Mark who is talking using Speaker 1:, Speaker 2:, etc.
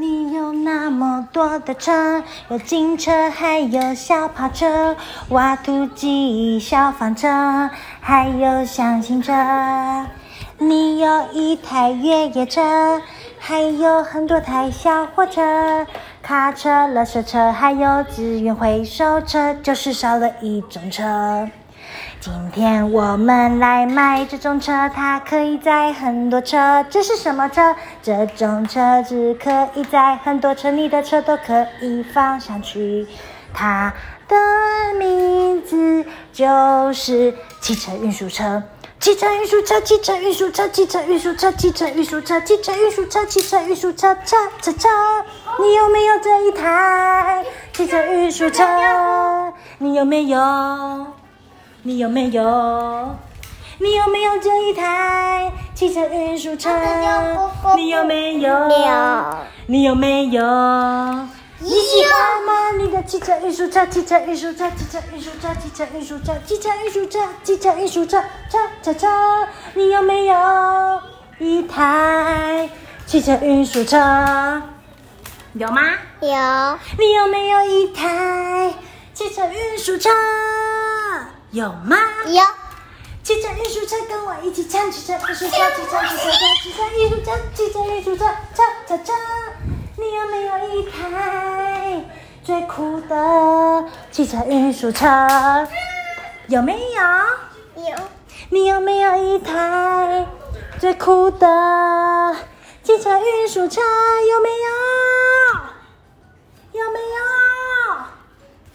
Speaker 1: 你有那么多的车，有警车，还有小跑车、挖土机、消防车，还有箱型车。你有一台越野车，还有很多台小货车、卡车、垃圾车，还有资源回收车，就是少了一种车。今天我们来买这种车，它可以载很多车。这是什么车？这种车子可以载很多车，你的车都可以放上去。它的名字就是汽车运输车。汽车运输车，汽车运输车，汽车运输车，汽车运输车，汽车运输车，汽车运输车，车车车。你有没有这一台汽车运输车？你有没有？你有没有？你有没有这一台汽车运输车？你有没有？
Speaker 2: 有。
Speaker 1: 你有没有？你喜欢吗？你的汽车运输车，汽车运输车，汽车运输车，汽车运输车，汽车运输车，汽车运输车，车车车。你有没有一台汽车运输车？有吗？
Speaker 2: 有。
Speaker 1: 你有没有一台汽车运输车？有吗？
Speaker 2: 有。
Speaker 1: 汽车运输车，跟我一起唱：汽车运输车，汽车运输车，汽车运输车，汽车运输车，车车车。你有没有一台最酷的汽车运输车？有没有？
Speaker 2: 有。
Speaker 1: 你有没有一台最酷的汽车运输车？有没有？